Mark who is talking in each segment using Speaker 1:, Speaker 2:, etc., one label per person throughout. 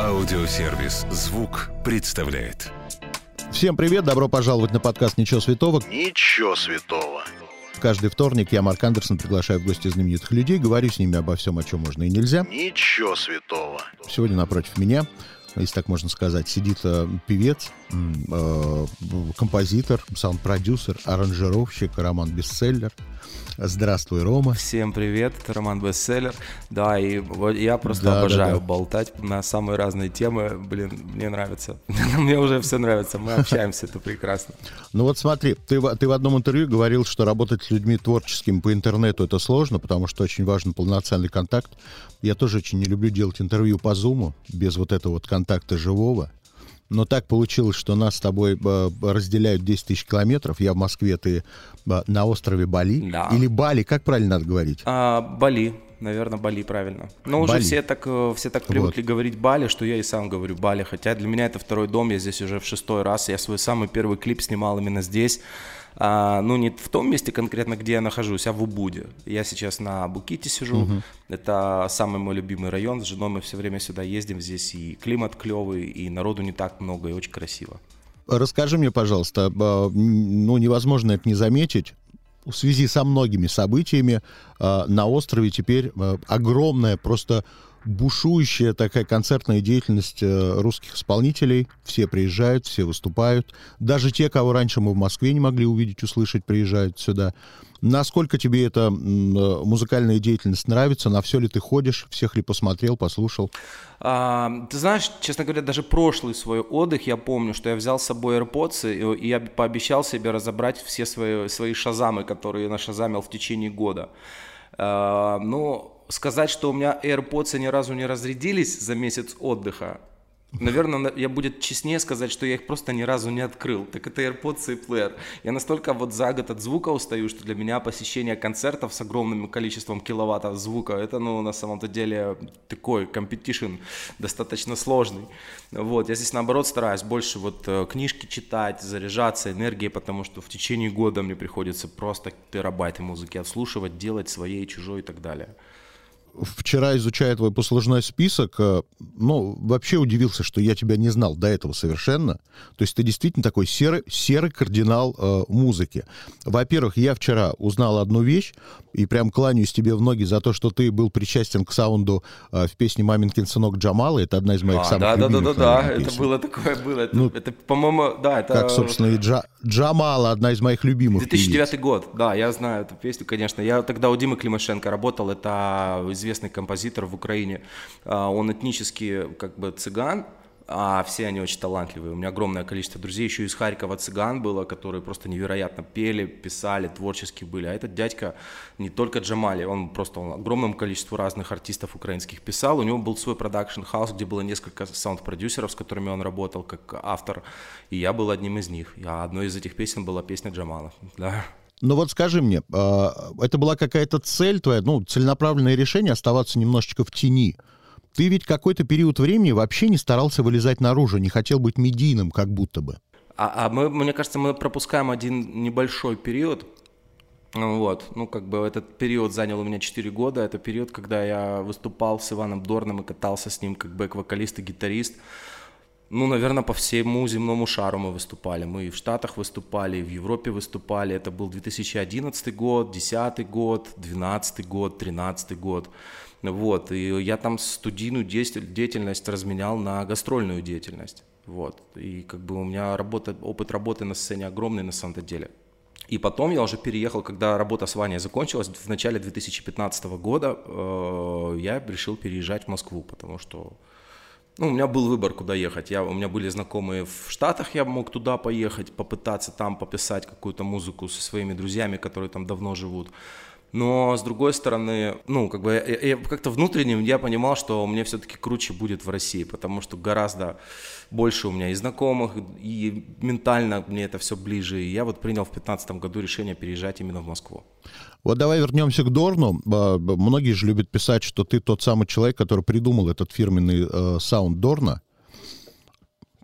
Speaker 1: Аудиосервис «Звук» представляет.
Speaker 2: Всем привет, добро пожаловать на подкаст «Ничего святого».
Speaker 3: Ничего святого.
Speaker 2: Каждый вторник я, Марк Андерсон, приглашаю в гости знаменитых людей, говорю с ними обо всем, о чем можно и нельзя.
Speaker 3: Ничего святого.
Speaker 2: Сегодня напротив меня, если так можно сказать, сидит э, певец, э, композитор, саунд-продюсер, аранжировщик, роман бестселлер – Здравствуй, Рома.
Speaker 4: Всем привет, это Роман Бестселлер. Да, и я просто да, обожаю да, да. болтать на самые разные темы. Блин, мне нравится. мне уже все нравится, мы общаемся, это прекрасно.
Speaker 2: Ну вот смотри, ты, ты в одном интервью говорил, что работать с людьми творческими по интернету это сложно, потому что очень важен полноценный контакт. Я тоже очень не люблю делать интервью по зуму, без вот этого вот контакта живого. Но так получилось, что нас с тобой э, разделяют 10 тысяч километров. Я в Москве, ты э, на острове Бали.
Speaker 4: Да.
Speaker 2: Или Бали, как правильно надо говорить?
Speaker 4: А, Бали. Наверное, Бали правильно. Но уже все так, э, все так привыкли вот. говорить Бали, что я и сам говорю Бали. Хотя для меня это второй дом, я здесь уже в шестой раз. Я свой самый первый клип снимал именно здесь а, ну не в том месте конкретно, где я нахожусь, а в Убуде. Я сейчас на Буките сижу, угу. это самый мой любимый район, с женой мы все время сюда ездим, здесь и климат клевый, и народу не так много, и очень красиво.
Speaker 2: Расскажи мне, пожалуйста, а, ну невозможно это не заметить, в связи со многими событиями а, на острове теперь а, огромная просто бушующая такая концертная деятельность э, русских исполнителей. Все приезжают, все выступают. Даже те, кого раньше мы в Москве не могли увидеть, услышать, приезжают сюда. Насколько тебе эта э, музыкальная деятельность нравится? На все ли ты ходишь? Всех ли посмотрел, послушал?
Speaker 4: А, ты знаешь, честно говоря, даже прошлый свой отдых, я помню, что я взял с собой AirPods, и я пообещал себе разобрать все свои, свои шазамы, которые я нашазамил в течение года. А, ну, сказать, что у меня AirPods ни разу не разрядились за месяц отдыха, Наверное, я будет честнее сказать, что я их просто ни разу не открыл. Так это AirPods и плеер. Я настолько вот за год от звука устаю, что для меня посещение концертов с огромным количеством киловаттов звука, это, ну, на самом-то деле такой competition достаточно сложный. Вот, я здесь, наоборот, стараюсь больше вот э, книжки читать, заряжаться энергией, потому что в течение года мне приходится просто терабайты музыки отслушивать, делать своей, чужой и так далее
Speaker 2: вчера, изучая твой послужной список, э, ну, вообще удивился, что я тебя не знал до этого совершенно. То есть ты действительно такой серый, серый кардинал э, музыки. Во-первых, я вчера узнал одну вещь, и прям кланяюсь тебе в ноги за то, что ты был причастен к саунду э, в песне «Маминкин сынок Джамала». Это одна из моих а, самых
Speaker 4: да,
Speaker 2: любимых.
Speaker 4: Да, да, да, да, это было такое, было. Это, ну, это по-моему, да, это...
Speaker 2: Как, собственно, и Джа, Джамала, одна из моих любимых
Speaker 4: 2009
Speaker 2: певиц.
Speaker 4: год, да, я знаю эту песню, конечно. Я тогда у Димы Климашенко работал, это известный композитор в Украине. А, он этнически как бы цыган, а все они очень талантливые. У меня огромное количество друзей, еще из Харькова цыган было, которые просто невероятно пели, писали, творческие были. А этот дядька не только Джамале, он просто он огромному количеству разных артистов украинских писал. У него был свой production house, где было несколько саунд-продюсеров, с которыми он работал как автор, и я был одним из них. А одной из этих песен была песня Джамалы. Да.
Speaker 2: Ну вот скажи мне, а, это была какая-то цель твоя, ну, целенаправленное решение оставаться немножечко в тени? Ты ведь какой-то период времени вообще не старался вылезать наружу, не хотел быть медийным как будто бы.
Speaker 4: А, а мы, мне кажется, мы пропускаем один небольшой период. Вот, ну, как бы этот период занял у меня 4 года. Это период, когда я выступал с Иваном Дорном и катался с ним как бэк-вокалист и гитарист. Ну, наверное, по всему земному шару мы выступали. Мы и в Штатах выступали, и в Европе выступали. Это был 2011 год, 2010 год, 2012 год, 2013 год. Вот, и я там студийную деятельность разменял на гастрольную деятельность. Вот, и как бы у меня работа, опыт работы на сцене огромный на самом деле. И потом я уже переехал, когда работа с Ваней закончилась, в начале 2015 года э, я решил переезжать в Москву, потому что ну, у меня был выбор, куда ехать. Я, у меня были знакомые в Штатах, я мог туда поехать, попытаться там пописать какую-то музыку со своими друзьями, которые там давно живут. Но с другой стороны, ну, как бы я, я как-то внутренним я понимал, что мне все-таки круче будет в России, потому что гораздо больше у меня и знакомых, и ментально мне это все ближе. И я вот принял в 2015 году решение переезжать именно в Москву.
Speaker 2: Вот давай вернемся к Дорну. Многие же любят писать, что ты тот самый человек, который придумал этот фирменный э, саунд Дорна.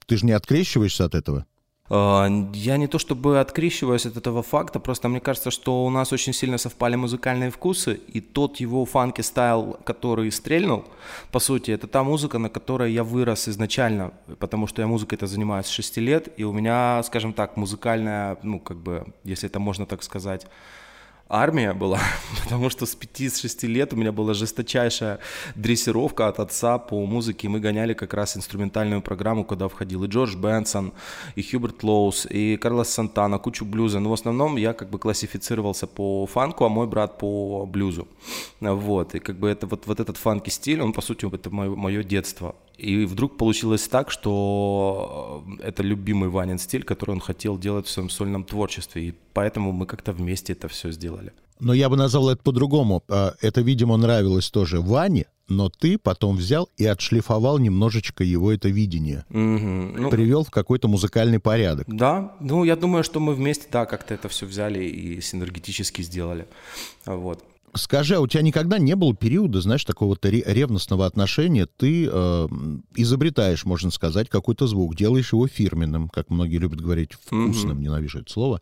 Speaker 2: Ты же не открещиваешься от этого?
Speaker 4: А, я не то чтобы открещиваюсь от этого факта, просто мне кажется, что у нас очень сильно совпали музыкальные вкусы, и тот его фанки стайл, который стрельнул, по сути, это та музыка, на которой я вырос изначально, потому что я музыкой это занимаюсь с 6 лет, и у меня, скажем так, музыкальная, ну, как бы, если это можно так сказать, армия была, потому что с 5-6 лет у меня была жесточайшая дрессировка от отца по музыке, мы гоняли как раз инструментальную программу, куда входил и Джордж Бенсон, и Хьюберт Лоус, и Карлос Сантана, кучу блюза, но в основном я как бы классифицировался по фанку, а мой брат по блюзу, вот, и как бы это вот, вот этот фанки стиль, он по сути это мое, мое детство, и вдруг получилось так, что э, это любимый Ванин стиль, который он хотел делать в своем сольном творчестве. И поэтому мы как-то вместе это все сделали.
Speaker 2: Но я бы назвал это по-другому. А, это, видимо, нравилось тоже Ване, но ты потом взял и отшлифовал немножечко его это видение. Угу. Ну, Привел в какой-то музыкальный порядок.
Speaker 4: Да, ну я думаю, что мы вместе, да, как-то это все взяли и синергетически сделали. Вот.
Speaker 2: Скажи, а у тебя никогда не было периода, знаешь, такого-то ревностного отношения? Ты э, изобретаешь, можно сказать, какой-то звук, делаешь его фирменным, как многие любят говорить, вкусным, mm-hmm. ненавижу это слово.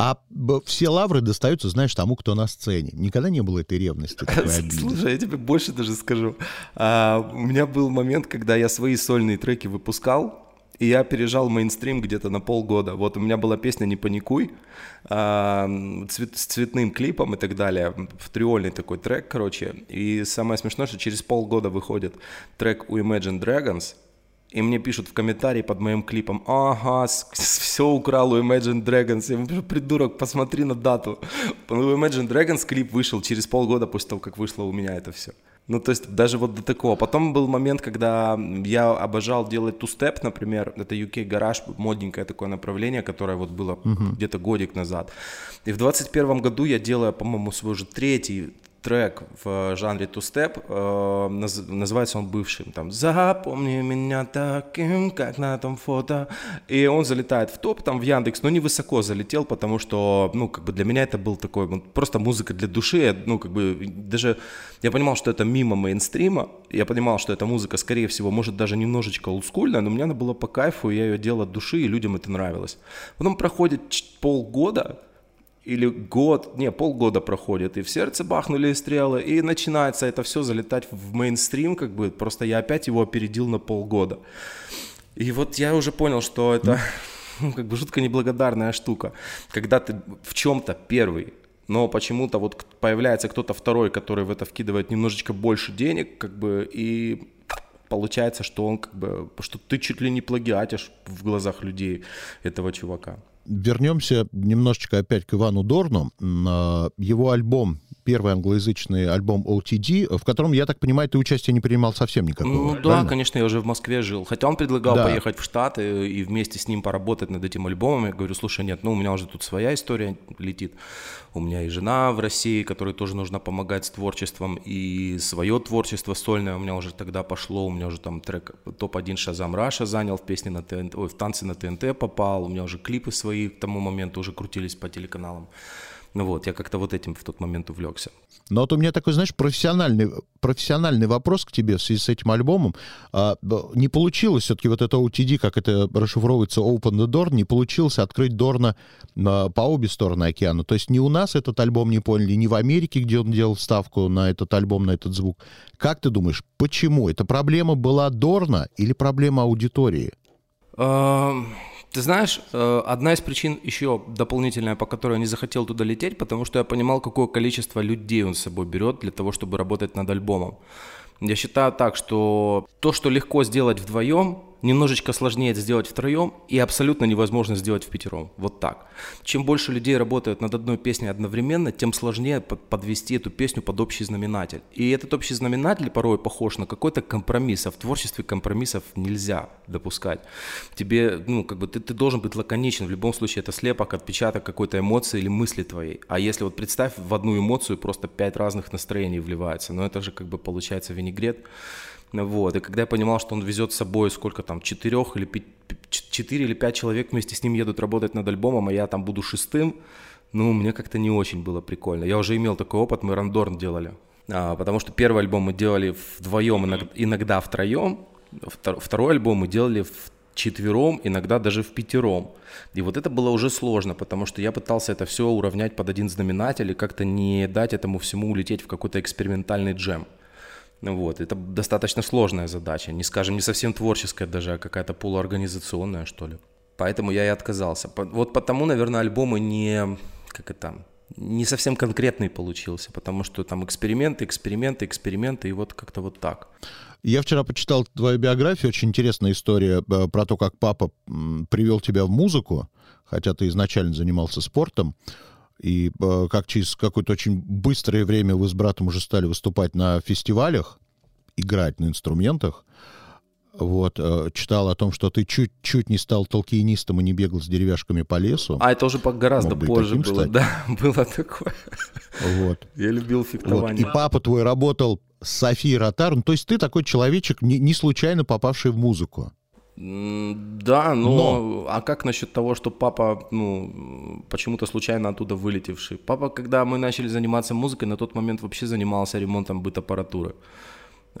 Speaker 2: А все лавры достаются, знаешь, тому, кто на сцене. Никогда не было этой ревности.
Speaker 4: Слушай, я тебе больше даже скажу. А, у меня был момент, когда я свои сольные треки выпускал, и я пережал мейнстрим где-то на полгода. Вот у меня была песня «Не паникуй» э, цвет, с цветным клипом и так далее. В триольный такой трек, короче. И самое смешное, что через полгода выходит трек у Imagine Dragons, и мне пишут в комментарии под моим клипом, ага, все украл у Imagine Dragons. Я говорю, придурок, посмотри на дату. У Imagine Dragons клип вышел через полгода после того, как вышло у меня это все. Ну, то есть даже вот до такого. Потом был момент, когда я обожал делать ту-степ, например, это UK Garage, модненькое такое направление, которое вот было uh-huh. где-то годик назад. И в 21 году я делаю, по-моему, свой уже третий трек в жанре ту-степ, э, называется он бывшим, там «Запомни меня таким, как на том фото», и он залетает в топ, там в Яндекс, но не высоко залетел, потому что, ну, как бы для меня это был такой, ну, просто музыка для души, ну, как бы даже я понимал, что это мимо мейнстрима, я понимал, что эта музыка, скорее всего, может даже немножечко олдскульная, но мне она была по кайфу, я ее делал от души, и людям это нравилось. Потом проходит полгода, или год, не, полгода проходит, и в сердце бахнули стрелы, и начинается это все залетать в мейнстрим, как бы, просто я опять его опередил на полгода. И вот я уже понял, что это ну, как бы жутко неблагодарная штука, когда ты в чем-то первый, но почему-то вот появляется кто-то второй, который в это вкидывает немножечко больше денег, как бы, и получается, что он как бы, что ты чуть ли не плагиатишь в глазах людей этого чувака
Speaker 2: вернемся немножечко опять к Ивану Дорну. А, его альбом первый англоязычный альбом OTD, в котором, я так понимаю, ты участие не принимал совсем никакого. Ну
Speaker 4: правильно? да, конечно, я уже в Москве жил. Хотя он предлагал да. поехать в Штаты и вместе с ним поработать над этим альбомом. Я говорю, слушай, нет, ну у меня уже тут своя история летит. У меня и жена в России, которой тоже нужно помогать с творчеством, и свое творчество сольное у меня уже тогда пошло. У меня уже там трек топ-1 Шазам Раша занял в песне на ТНТ, ой, в танце на ТНТ попал. У меня уже клипы свои к тому моменту уже крутились по телеканалам. Ну вот, я как-то вот этим в тот момент увлекся.
Speaker 2: Но вот у меня такой, знаешь, профессиональный, профессиональный вопрос к тебе в связи с этим альбомом. А, не получилось все-таки вот это OTD, как это расшифровывается, Open the Door, не получилось открыть Дорна а, по обе стороны океана. То есть ни у нас этот альбом не поняли, ни в Америке, где он делал ставку на этот альбом, на этот звук. Как ты думаешь, почему? Это проблема была Дорна или проблема аудитории?
Speaker 4: Ты знаешь, э, одна из причин еще дополнительная, по которой я не захотел туда лететь, потому что я понимал, какое количество людей он с собой берет для того, чтобы работать над альбомом. Я считаю так, что то, что легко сделать вдвоем, немножечко сложнее это сделать втроем и абсолютно невозможно сделать в пятером. Вот так. Чем больше людей работают над одной песней одновременно, тем сложнее подвести эту песню под общий знаменатель. И этот общий знаменатель порой похож на какой-то компромисс, а в творчестве компромиссов нельзя допускать. Тебе, ну, как бы ты, ты должен быть лаконичен. В любом случае это слепок, отпечаток какой-то эмоции или мысли твоей. А если вот представь, в одну эмоцию просто пять разных настроений вливается, но это же как бы получается винегрет. Вот. И когда я понимал, что он везет с собой сколько там, четырех или пять, четыре или пять человек вместе с ним едут работать над альбомом, а я там буду шестым, ну, мне как-то не очень было прикольно. Я уже имел такой опыт, мы рандорн делали. А, потому что первый альбом мы делали вдвоем, иногда, иногда втроем, второй альбом мы делали в четвером, иногда даже в пятером. И вот это было уже сложно, потому что я пытался это все уравнять под один знаменатель и как-то не дать этому всему улететь в какой-то экспериментальный джем. Вот, это достаточно сложная задача, не скажем, не совсем творческая даже, а какая-то полуорганизационная, что ли. Поэтому я и отказался. Вот потому, наверное, альбомы не, как это, не совсем конкретный получился, потому что там эксперименты, эксперименты, эксперименты, и вот как-то вот так.
Speaker 2: Я вчера почитал твою биографию, очень интересная история э, про то, как папа привел тебя в музыку, хотя ты изначально занимался спортом, и э, как через какое-то очень быстрое время вы с братом уже стали выступать на фестивалях, играть на инструментах. Вот, э, читал о том, что ты чуть-чуть не стал толкинистом и не бегал с деревяшками по лесу.
Speaker 4: А, это уже гораздо позже таким, было, кстати. да, было такое. Вот. Я любил фехтование.
Speaker 2: Вот. И папа твой работал с Софией Ротар, ну, то есть ты такой человечек, не, не случайно попавший в музыку.
Speaker 4: Да, но, но а как насчет того, что папа, ну, почему-то случайно оттуда вылетевший? Папа, когда мы начали заниматься музыкой, на тот момент вообще занимался ремонтом быт-аппаратуры.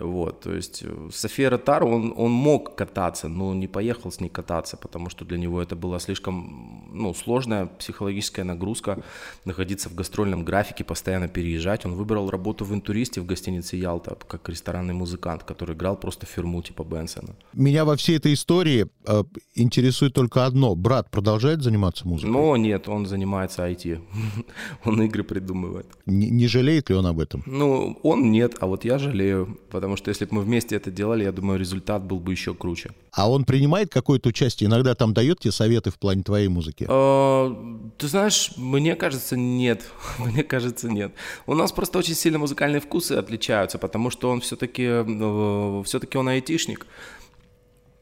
Speaker 4: Вот, то есть э, София Ротар, он, он мог кататься, но не поехал с ней кататься, потому что для него это была слишком ну, сложная психологическая нагрузка, находиться в гастрольном графике, постоянно переезжать. Он выбрал работу в интуристе в гостинице Ялта, как ресторанный музыкант, который играл просто фирму типа Бенсона.
Speaker 2: Меня во всей этой истории э, интересует только одно. Брат продолжает заниматься музыкой?
Speaker 4: Ну, нет, он занимается IT. он игры придумывает.
Speaker 2: Не, не жалеет ли он об этом?
Speaker 4: Ну, он нет, а вот я жалею, потому потому что если бы мы вместе это делали, я думаю, результат был бы еще круче.
Speaker 2: А он принимает какое-то участие? Иногда там дает тебе советы в плане твоей музыки?
Speaker 4: А, ты знаешь, мне кажется, нет. мне кажется, нет. У нас просто очень сильно музыкальные вкусы отличаются, потому что он все-таки, э, все-таки он айтишник.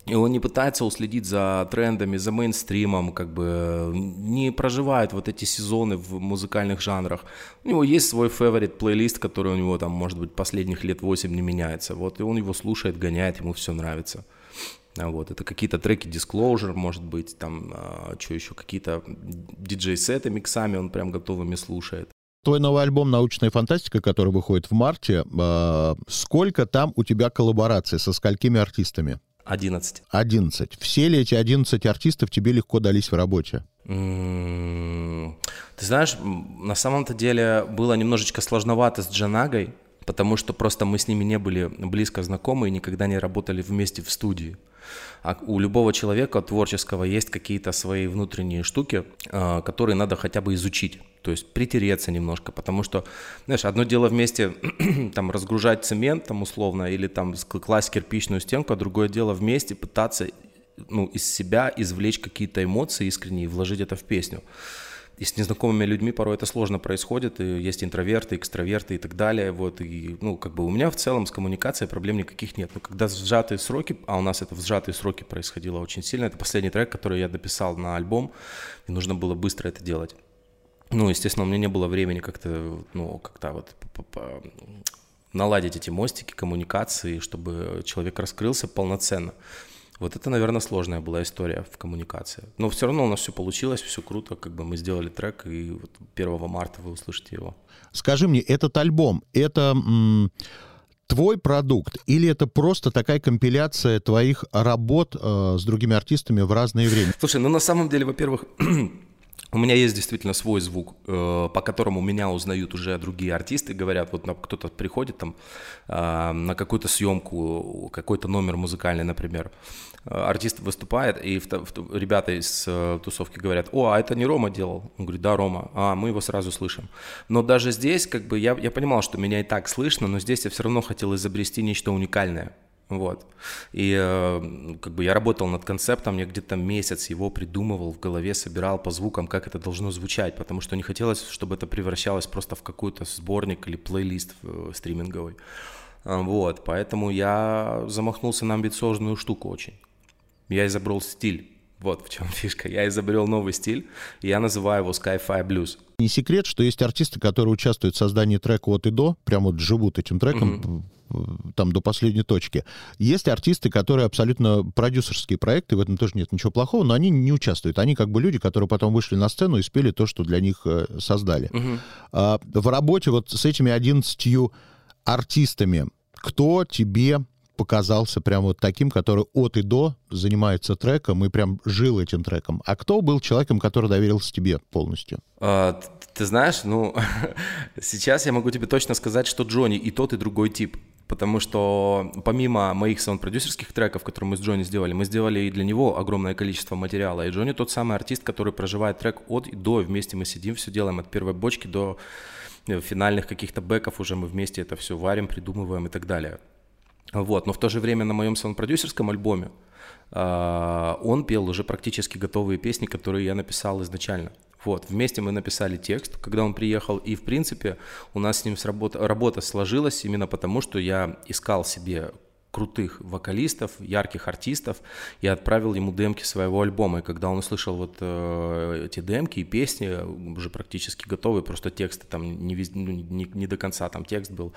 Speaker 4: И он не пытается уследить за трендами, за мейнстримом, как бы не проживает вот эти сезоны в музыкальных жанрах. У него есть свой фаворит плейлист, который у него там, может быть, последних лет 8 не меняется. Вот, и он его слушает, гоняет, ему все нравится. Вот, это какие-то треки Disclosure, может быть, там, а, что еще, какие-то диджей-сеты миксами он прям готовыми слушает.
Speaker 2: Твой новый альбом «Научная фантастика», который выходит в марте, э, сколько там у тебя коллабораций, со сколькими артистами?
Speaker 4: 11.
Speaker 2: 11. Все ли эти 11 артистов тебе легко дались в работе?
Speaker 4: Ты знаешь, на самом-то деле было немножечко сложновато с Джанагой, потому что просто мы с ними не были близко знакомы и никогда не работали вместе в студии. А у любого человека творческого есть какие-то свои внутренние штуки, а, которые надо хотя бы изучить, то есть притереться немножко, потому что, знаешь, одно дело вместе там разгружать цемент там условно или там класть кирпичную стенку, а другое дело вместе пытаться ну, из себя извлечь какие-то эмоции искренние и вложить это в песню. И с незнакомыми людьми порой это сложно происходит, и есть интроверты, экстраверты и так далее, вот, и, ну, как бы у меня в целом с коммуникацией проблем никаких нет, но когда сжатые сроки, а у нас это в сжатые сроки происходило очень сильно, это последний трек, который я дописал на альбом, и нужно было быстро это делать. Ну, естественно, у меня не было времени как-то, ну, как-то вот наладить эти мостики, коммуникации, чтобы человек раскрылся полноценно. Вот это, наверное, сложная была история в коммуникации. Но все равно у нас все получилось, все круто, как бы мы сделали трек, и вот 1 марта вы услышите его.
Speaker 2: Скажи мне, этот альбом, это м- твой продукт или это просто такая компиляция твоих работ э, с другими артистами в разное время?
Speaker 4: Слушай, ну на самом деле, во-первых, У меня есть действительно свой звук, э, по которому меня узнают уже другие артисты, говорят, вот кто-то приходит там э, на какую-то съемку, какой-то номер музыкальный, например, э, артист выступает, и ребята из тусовки говорят, о, а это не Рома делал? Он говорит, да, Рома, а мы его сразу слышим. Но даже здесь, как бы, я, я понимал, что меня и так слышно, но здесь я все равно хотел изобрести нечто уникальное. Вот. И э, как бы я работал над концептом, я где-то месяц его придумывал в голове, собирал по звукам, как это должно звучать, потому что не хотелось, чтобы это превращалось просто в какой-то сборник или плейлист э, стриминговый. Э, вот, поэтому я замахнулся на амбициозную штуку очень. Я изобрел стиль. Вот в чем фишка. Я изобрел новый стиль, и я называю его Sky-Fi Blues.
Speaker 2: Не секрет, что есть артисты, которые участвуют в создании трека от и до, прям вот живут этим треком, mm-hmm там до последней точки. Есть артисты, которые абсолютно продюсерские проекты, в этом тоже нет ничего плохого, но они не участвуют. Они как бы люди, которые потом вышли на сцену и спели то, что для них э, создали. Угу. А, в работе вот с этими 11 артистами, кто тебе показался прям вот таким, который от и до занимается треком и прям жил этим треком. А кто был человеком, который доверился тебе полностью?
Speaker 4: А, ты знаешь, ну, сейчас я могу тебе точно сказать, что Джонни и тот, и другой тип. Потому что помимо моих саунд-продюсерских треков, которые мы с Джонни сделали, мы сделали и для него огромное количество материала. И Джонни тот самый артист, который проживает трек от и до. Вместе мы сидим, все делаем от первой бочки до э, финальных каких-то бэков уже мы вместе это все варим, придумываем и так далее. Вот, но в то же время на моем саунд-продюсерском альбоме э, он пел уже практически готовые песни, которые я написал изначально. Вот, вместе мы написали текст, когда он приехал, и, в принципе, у нас с ним сработа, работа сложилась именно потому, что я искал себе крутых вокалистов, ярких артистов, и отправил ему демки своего альбома. И когда он услышал вот э, эти демки и песни, уже практически готовые, просто тексты там не, ну, не, не до конца там текст был,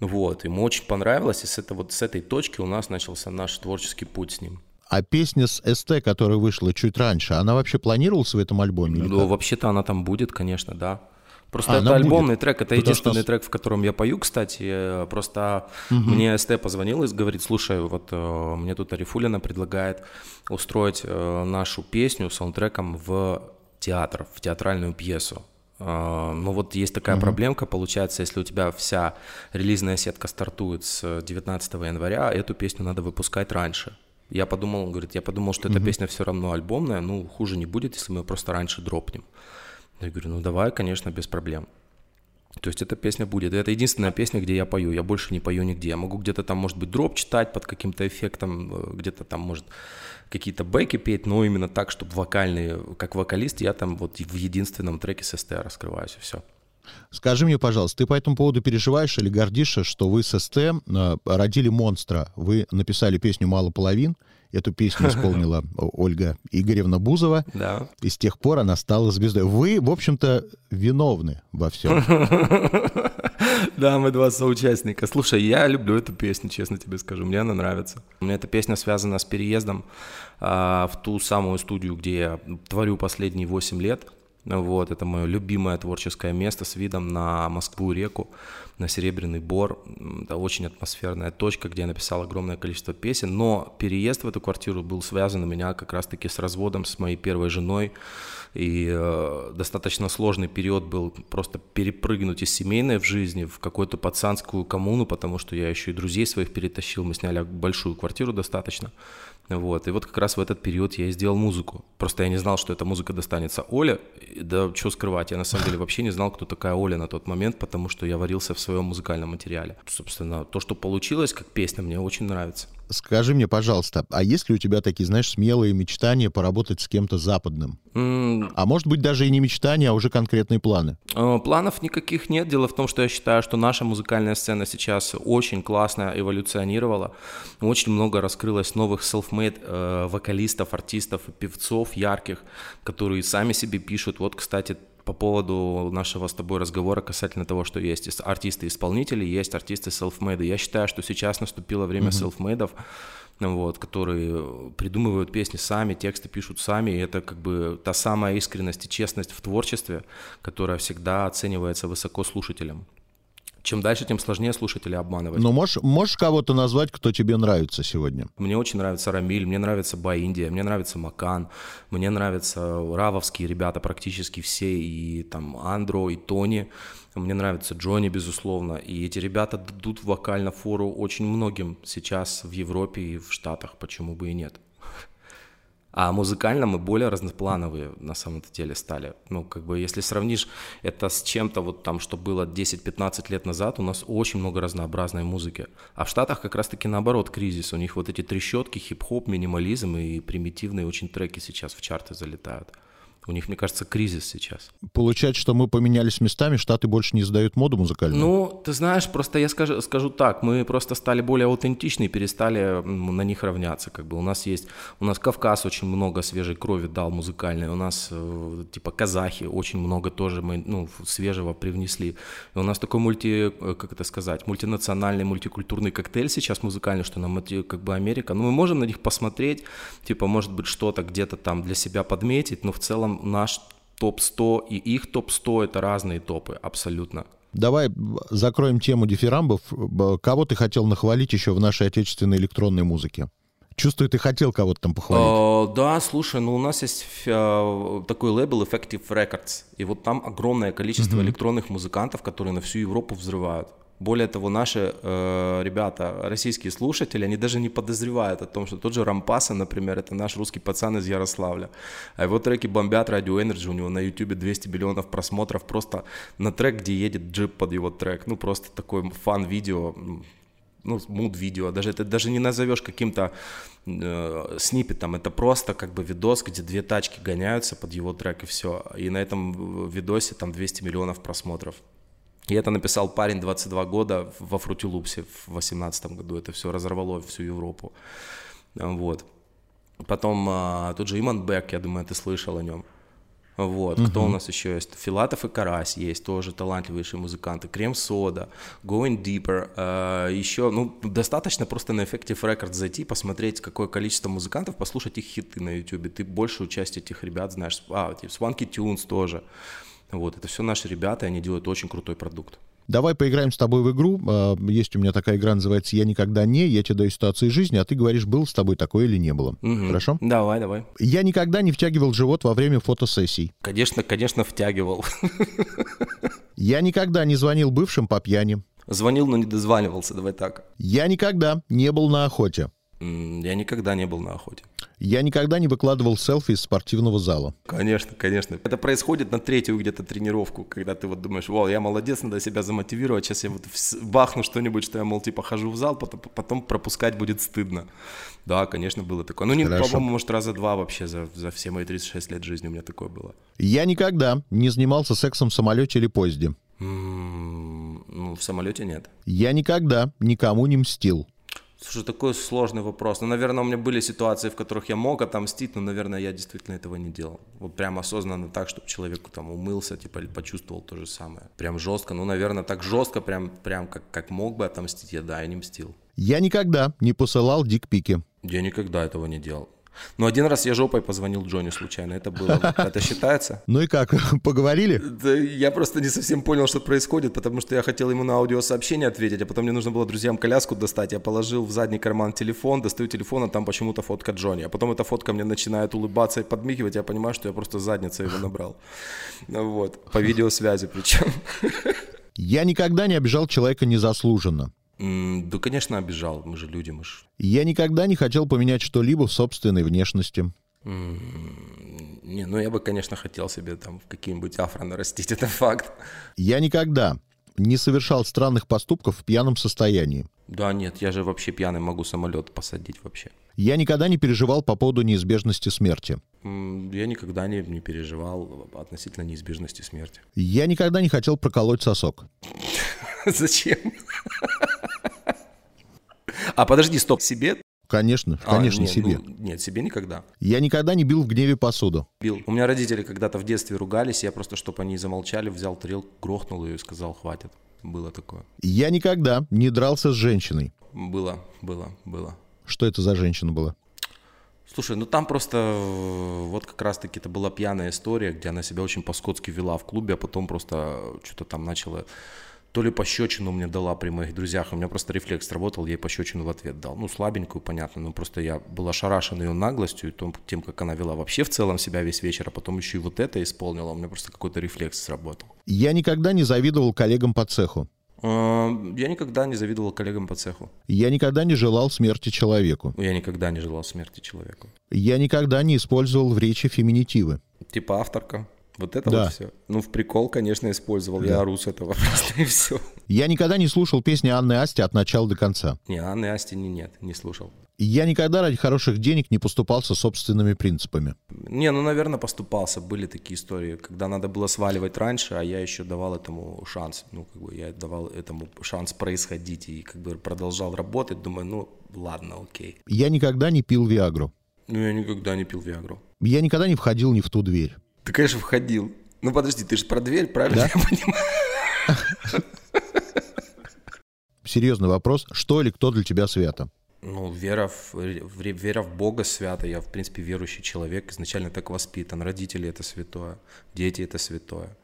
Speaker 4: вот, ему очень понравилось, и с, это, вот, с этой точки у нас начался наш творческий путь с ним.
Speaker 2: А песня с СТ, которая вышла чуть раньше, она вообще планировалась в этом альбоме?
Speaker 4: Ну, вообще-то она там будет, конечно, да. Просто а, это альбомный будет. трек, это Потому единственный что... трек, в котором я пою, кстати. Просто угу. мне СТ позвонил и говорит, слушай, вот э, мне тут Арифулина предлагает устроить э, нашу песню саундтреком в театр, в театральную пьесу. Э, ну вот есть такая угу. проблемка, получается, если у тебя вся релизная сетка стартует с 19 января, эту песню надо выпускать раньше. Я подумал, он говорит, я подумал, что эта mm-hmm. песня все равно альбомная, ну, хуже не будет, если мы ее просто раньше дропнем. Я говорю, ну, давай, конечно, без проблем. То есть эта песня будет. И это единственная песня, где я пою. Я больше не пою нигде. Я могу где-то там, может быть, дроп читать под каким-то эффектом, э, где-то там, может, какие-то бэки петь, но именно так, чтобы вокальные, как вокалист, я там вот в единственном треке с СТ раскрываюсь, и все.
Speaker 2: Скажи мне, пожалуйста, ты по этому поводу переживаешь или гордишься, что вы с СТ э, родили монстра? Вы написали песню «Мало половин», Эту песню исполнила Ольга Игоревна Бузова.
Speaker 4: Да.
Speaker 2: И с тех пор она стала звездой. Вы, в общем-то, виновны во всем.
Speaker 4: Да, мы два соучастника. Слушай, я люблю эту песню, честно тебе скажу. Мне она нравится. У меня эта песня связана с переездом а, в ту самую студию, где я творю последние 8 лет. Вот, это мое любимое творческое место с видом на Москву-реку, на Серебряный Бор. Это очень атмосферная точка, где я написал огромное количество песен. Но переезд в эту квартиру был связан у меня как раз-таки с разводом с моей первой женой. И э, достаточно сложный период был просто перепрыгнуть из семейной в жизни в какую-то пацанскую коммуну, потому что я еще и друзей своих перетащил. Мы сняли большую квартиру достаточно. Вот. И вот как раз в этот период я и сделал музыку. Просто я не знал, что эта музыка достанется Оле. Да что скрывать, я на самом деле вообще не знал, кто такая Оля на тот момент, потому что я варился в своем музыкальном материале. Собственно, то, что получилось как песня, мне очень нравится.
Speaker 2: Скажи мне, пожалуйста, а есть ли у тебя такие, знаешь, смелые мечтания поработать с кем-то западным? Mm. А может быть даже и не мечтания, а уже конкретные планы?
Speaker 4: Uh, планов никаких нет. Дело в том, что я считаю, что наша музыкальная сцена сейчас очень классно эволюционировала. Очень много раскрылось новых self-made uh, вокалистов, артистов, певцов ярких, которые сами себе пишут. Вот, кстати, по поводу нашего с тобой разговора касательно того, что есть артисты-исполнители, есть артисты self-made. Я считаю, что сейчас наступило время mm-hmm. вот, которые придумывают песни сами, тексты пишут сами, и это как бы та самая искренность и честность в творчестве, которая всегда оценивается высоко слушателем. Чем дальше, тем сложнее слушателя обманывать.
Speaker 2: Но можешь, можешь кого-то назвать, кто тебе нравится сегодня?
Speaker 4: Мне очень нравится Рамиль, мне нравится Баиндия, мне нравится Макан, мне нравятся равовские ребята практически все, и там Андро, и Тони. Мне нравится Джонни, безусловно. И эти ребята дадут вокально фору очень многим сейчас в Европе и в Штатах, почему бы и нет. А музыкально мы более разноплановые на самом деле стали. Ну, как бы, если сравнишь это с чем-то вот там, что было 10-15 лет назад, у нас очень много разнообразной музыки. А в Штатах как раз-таки наоборот кризис. У них вот эти трещотки, хип-хоп, минимализм и примитивные очень треки сейчас в чарты залетают. У них, мне кажется, кризис сейчас.
Speaker 2: Получается, что мы поменялись местами, Штаты больше не задают моду музыкальную?
Speaker 4: Ну, ты знаешь, просто я скажу, скажу так, мы просто стали более аутентичны и перестали на них равняться. Как бы у нас есть, у нас Кавказ очень много свежей крови дал музыкальной, у нас э, типа казахи очень много тоже мы, ну, свежего привнесли. И у нас такой мульти, э, как это сказать, мультинациональный, мультикультурный коктейль сейчас музыкальный, что нам как бы Америка. Ну, мы можем на них посмотреть, типа, может быть, что-то где-то там для себя подметить, но в целом наш топ-100 и их топ-100 это разные топы, абсолютно.
Speaker 2: Давай закроем тему дифирамбов. Кого ты хотел нахвалить еще в нашей отечественной электронной музыке? Чувствую, ты хотел кого-то там похвалить.
Speaker 4: Э, да, слушай, ну у нас есть э, такой лейбл Effective Records, и вот там огромное количество электронных музыкантов, которые на всю Европу взрывают. Более того, наши э, ребята, российские слушатели, они даже не подозревают о том, что тот же Рампаса, например, это наш русский пацан из Ярославля. А его треки бомбят Radio Energy, у него на YouTube 200 миллионов просмотров просто на трек, где едет джип под его трек. Ну, просто такой фан-видео, ну, муд-видео, даже это даже не назовешь каким-то э, сниппетом, это просто как бы видос, где две тачки гоняются под его трек и все. И на этом видосе там 200 миллионов просмотров. И это написал парень 22 года во Фрутилупсе в 2018 году. Это все разорвало всю Европу. Вот. Потом а, тот же Иман Бек, я думаю, ты слышал о нем. Вот. Кто у нас еще есть? Филатов и Карась есть, тоже талантливейшие музыканты. Крем Сода, Going Deeper. а, еще, ну, достаточно просто на Effective Records зайти, посмотреть, какое количество музыкантов, послушать их хиты на YouTube. Ты большую часть этих ребят знаешь. А, типа Swanky Tunes тоже. Вот, это все наши ребята, и они делают очень крутой продукт.
Speaker 2: Давай поиграем с тобой в игру. А, Есть у меня такая игра, называется «Я никогда не». Я тебе даю ситуации жизни, а ты говоришь, был с тобой такое или не было.
Speaker 4: Мгм.
Speaker 2: Хорошо?
Speaker 4: Давай, давай.
Speaker 2: Я никогда не втягивал живот во время фотосессий.
Speaker 4: Конечно, конечно, втягивал.
Speaker 2: Я никогда не звонил бывшим по пьяни.
Speaker 4: Звонил, но не дозванивался, давай так.
Speaker 2: Я никогда не был на охоте.
Speaker 4: Я никогда не был на охоте.
Speaker 2: Я никогда не выкладывал селфи из спортивного зала.
Speaker 4: Конечно, конечно. Это происходит на третью где-то тренировку, когда ты вот думаешь, вау, я молодец, надо себя замотивировать, сейчас я вот бахну что-нибудь, что я, мол, типа хожу в зал, потом, потом пропускать будет стыдно. Да, конечно, было такое. Ну, не, по-моему, может, раза два вообще за, за все мои 36 лет жизни у меня такое было.
Speaker 2: Я никогда не занимался сексом в самолете или поезде.
Speaker 4: Ну, в самолете нет.
Speaker 2: Я никогда никому не мстил.
Speaker 4: Слушай, такой сложный вопрос. Ну, наверное, у меня были ситуации, в которых я мог отомстить, но, наверное, я действительно этого не делал. Вот прям осознанно так, чтобы человеку там умылся, типа, или почувствовал то же самое. Прям жестко. Ну, наверное, так жестко, прям, прям как, как мог бы отомстить, я, да, я не мстил.
Speaker 2: Я никогда не посылал дикпики.
Speaker 4: Я никогда этого не делал. Но один раз я жопой позвонил Джонни случайно. Это было. Это считается?
Speaker 2: Ну и как, поговорили?
Speaker 4: Да я просто не совсем понял, что происходит, потому что я хотел ему на аудиосообщение ответить, а потом мне нужно было друзьям коляску достать. Я положил в задний карман телефон, достаю телефон, а там почему-то фотка Джонни. А потом эта фотка мне начинает улыбаться и подмигивать, я понимаю, что я просто задницей его набрал. Ну Вот, по видеосвязи причем.
Speaker 2: Я никогда не обижал человека незаслуженно.
Speaker 4: Да, конечно, обижал. Мы же люди, мы же...
Speaker 2: Я никогда не хотел поменять что-либо в собственной внешности.
Speaker 4: Не, ну я бы, конечно, хотел себе там в какие-нибудь афро нарастить, это факт.
Speaker 2: Я никогда не совершал странных поступков в пьяном состоянии.
Speaker 4: Да, нет, я же вообще пьяный могу самолет посадить вообще.
Speaker 2: Я никогда не переживал по поводу неизбежности смерти.
Speaker 4: Я никогда не, не переживал относительно неизбежности смерти.
Speaker 2: Я никогда не хотел проколоть сосок.
Speaker 4: Зачем? А подожди, стоп, себе?
Speaker 2: Конечно,
Speaker 4: А,
Speaker 2: конечно,
Speaker 4: нет,
Speaker 2: себе.
Speaker 4: ну, нет, себе никогда.
Speaker 2: Я никогда не бил в гневе посуду.
Speaker 4: Бил. У меня родители когда-то в детстве ругались, я просто, чтобы они замолчали, взял тарелку, грохнул ее и сказал, хватит. Было такое.
Speaker 2: Я никогда не дрался с женщиной.
Speaker 4: Было, было, было.
Speaker 2: Что это за женщина была?
Speaker 4: Слушай, ну там просто э, вот как раз-таки это была пьяная история, где она себя очень по-скотски вела в клубе, а потом просто что-то там начала то ли пощечину мне дала при моих друзьях, у меня просто рефлекс сработал, я ей пощечину в ответ дал. Ну, слабенькую, понятно, но просто я был ошарашен ее наглостью и том, тем, как она вела вообще в целом себя весь вечер, а потом еще и вот это исполнила, у меня просто какой-то рефлекс сработал.
Speaker 2: Я никогда не завидовал коллегам по цеху.
Speaker 4: Э, Я никогда не завидовал коллегам по цеху.
Speaker 2: Я никогда не желал смерти человеку.
Speaker 4: Я никогда не желал смерти человеку.
Speaker 2: Я никогда не использовал в речи феминитивы.
Speaker 4: Типа авторка. Вот это
Speaker 2: Да.
Speaker 4: вот все. Ну, в прикол, конечно, использовал. Я ору с этого просто и все.
Speaker 2: Я никогда не слушал песни Анны Асти от начала до конца.
Speaker 4: Не, Анны Астини нет, не слушал.
Speaker 2: Я никогда ради хороших денег не поступался собственными принципами.
Speaker 4: Не, ну, наверное, поступался. Были такие истории, когда надо было сваливать раньше, а я еще давал этому шанс. Ну, как бы я давал этому шанс происходить и как бы продолжал работать. Думаю, ну, ладно, окей.
Speaker 2: Я никогда не пил Виагру.
Speaker 4: Ну, я никогда не пил Виагру.
Speaker 2: Я никогда не входил ни в ту дверь.
Speaker 4: Ты, конечно, входил. Ну, подожди, ты же про дверь, правильно я понимаю?
Speaker 2: Серьезный вопрос. Что или кто для тебя свято?
Speaker 4: Ну, вера в, вера в Бога свята. Я, в принципе, верующий человек, изначально так воспитан. Родители — это святое, дети — это святое.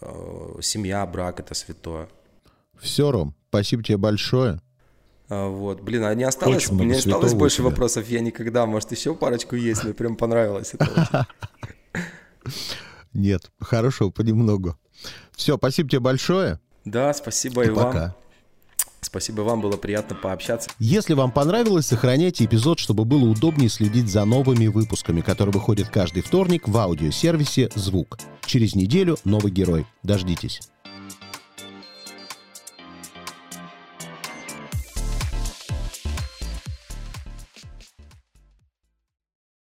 Speaker 4: э, семья, брак — это святое.
Speaker 2: Все, Ром, спасибо тебе большое.
Speaker 4: А, Вот, блин, а не осталось,
Speaker 2: Очень
Speaker 4: мне осталось
Speaker 2: у
Speaker 4: больше
Speaker 2: тебя.
Speaker 4: вопросов, я никогда, может, еще парочку есть, мне прям понравилось это очень.
Speaker 2: Нет, хорошего понемногу. Все, спасибо тебе большое.
Speaker 4: Да, спасибо и
Speaker 2: И
Speaker 4: вам.
Speaker 2: пока.
Speaker 4: Спасибо вам, было приятно пообщаться.
Speaker 2: Если вам понравилось, сохраняйте эпизод, чтобы было удобнее следить за новыми выпусками, которые выходят каждый вторник в аудиосервисе «Звук». Через неделю новый герой. Дождитесь.